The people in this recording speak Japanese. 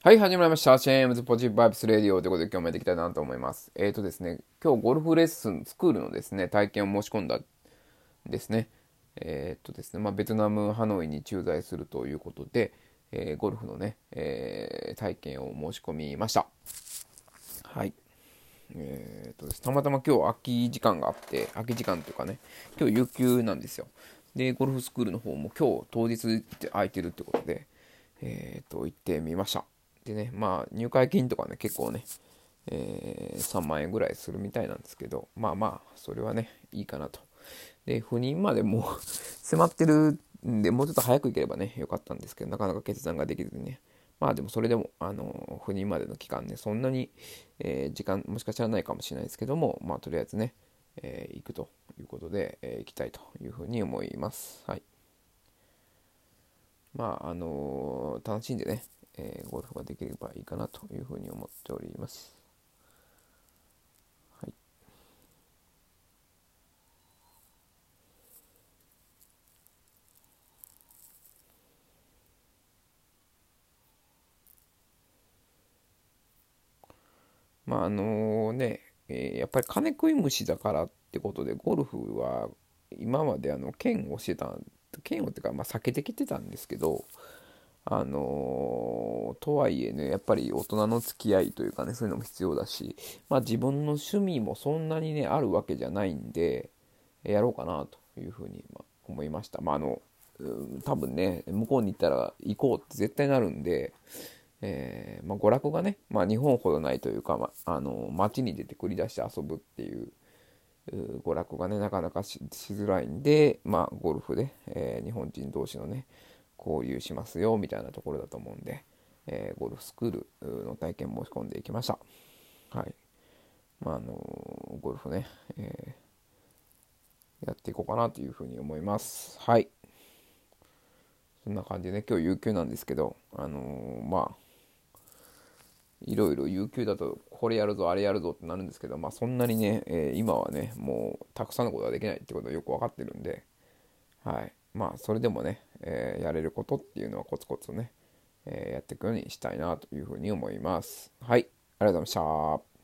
はい、始まりました。シェームズポジティブバイブスレディオということで今日もやっていきたいなと思います。えっ、ー、とですね、今日ゴルフレッスンスクールのですね、体験を申し込んだんですね。えっ、ー、とですね、まあ、ベトナム、ハノイに駐在するということで、えー、ゴルフのね、え体験を申し込みました。はい。えーとです、たまたま今日空き時間があって、空き時間というかね、今日有給なんですよ。で、ゴルフスクールの方も今日当日空いてるってことで、えーと、行ってみました。でね、まあ、入会金とかね、結構ね、えー、3万円ぐらいするみたいなんですけど、まあまあ、それはね、いいかなと。で、赴任までもう 迫ってるんで、もうちょっと早く行ければね、よかったんですけど、なかなか決断ができずにね。まあでもそれでも、あの、赴任までの期間ね、そんなに、えー、時間、もしかしたらないかもしれないですけども、まあとりあえずね、えー、行くということで、えー、行きたいというふうに思います。はい。まあ、あの楽しんでね、えー、ゴルフができればいいかなというふうに思っております。はい。まああのね、えー、やっぱり金食い虫だからってことでゴルフは今まであの剣をしてた剣をっていうか、まあ、避けてきてたんですけどあのー、とはいえね、やっぱり大人の付き合いというかね、そういうのも必要だし、まあ自分の趣味もそんなにね、あるわけじゃないんで、やろうかなというふうに、思いました。まああの、多分ね、向こうに行ったら行こうって絶対なるんで、えー、まあ、娯楽がね、まあ、日本ほどないというか、まあの街に出て繰り出して遊ぶっていう娯楽がねなかなかしづらいんで、まあ、ゴルフで、えー、日本人同士のね交流しますよみたいなところだと思うんで、えー、ゴルフスクールの体験申し込んでいきました。はい。まあ、あのー、ゴルフね、えー、やっていこうかなというふうに思います。はい。そんな感じでね、今日有給なんですけど、あのまあ、いろいろ有給だと、これやるぞ、あれやるぞってなるんですけど、まあそんなにね、え今はね、もうたくさんのことができないってことはよくわかってるんで、はい。まあそれでもね、えー、やれることっていうのはコツコツね、えー、やっていくようにしたいなというふうに思います。はい、ありがとうございました。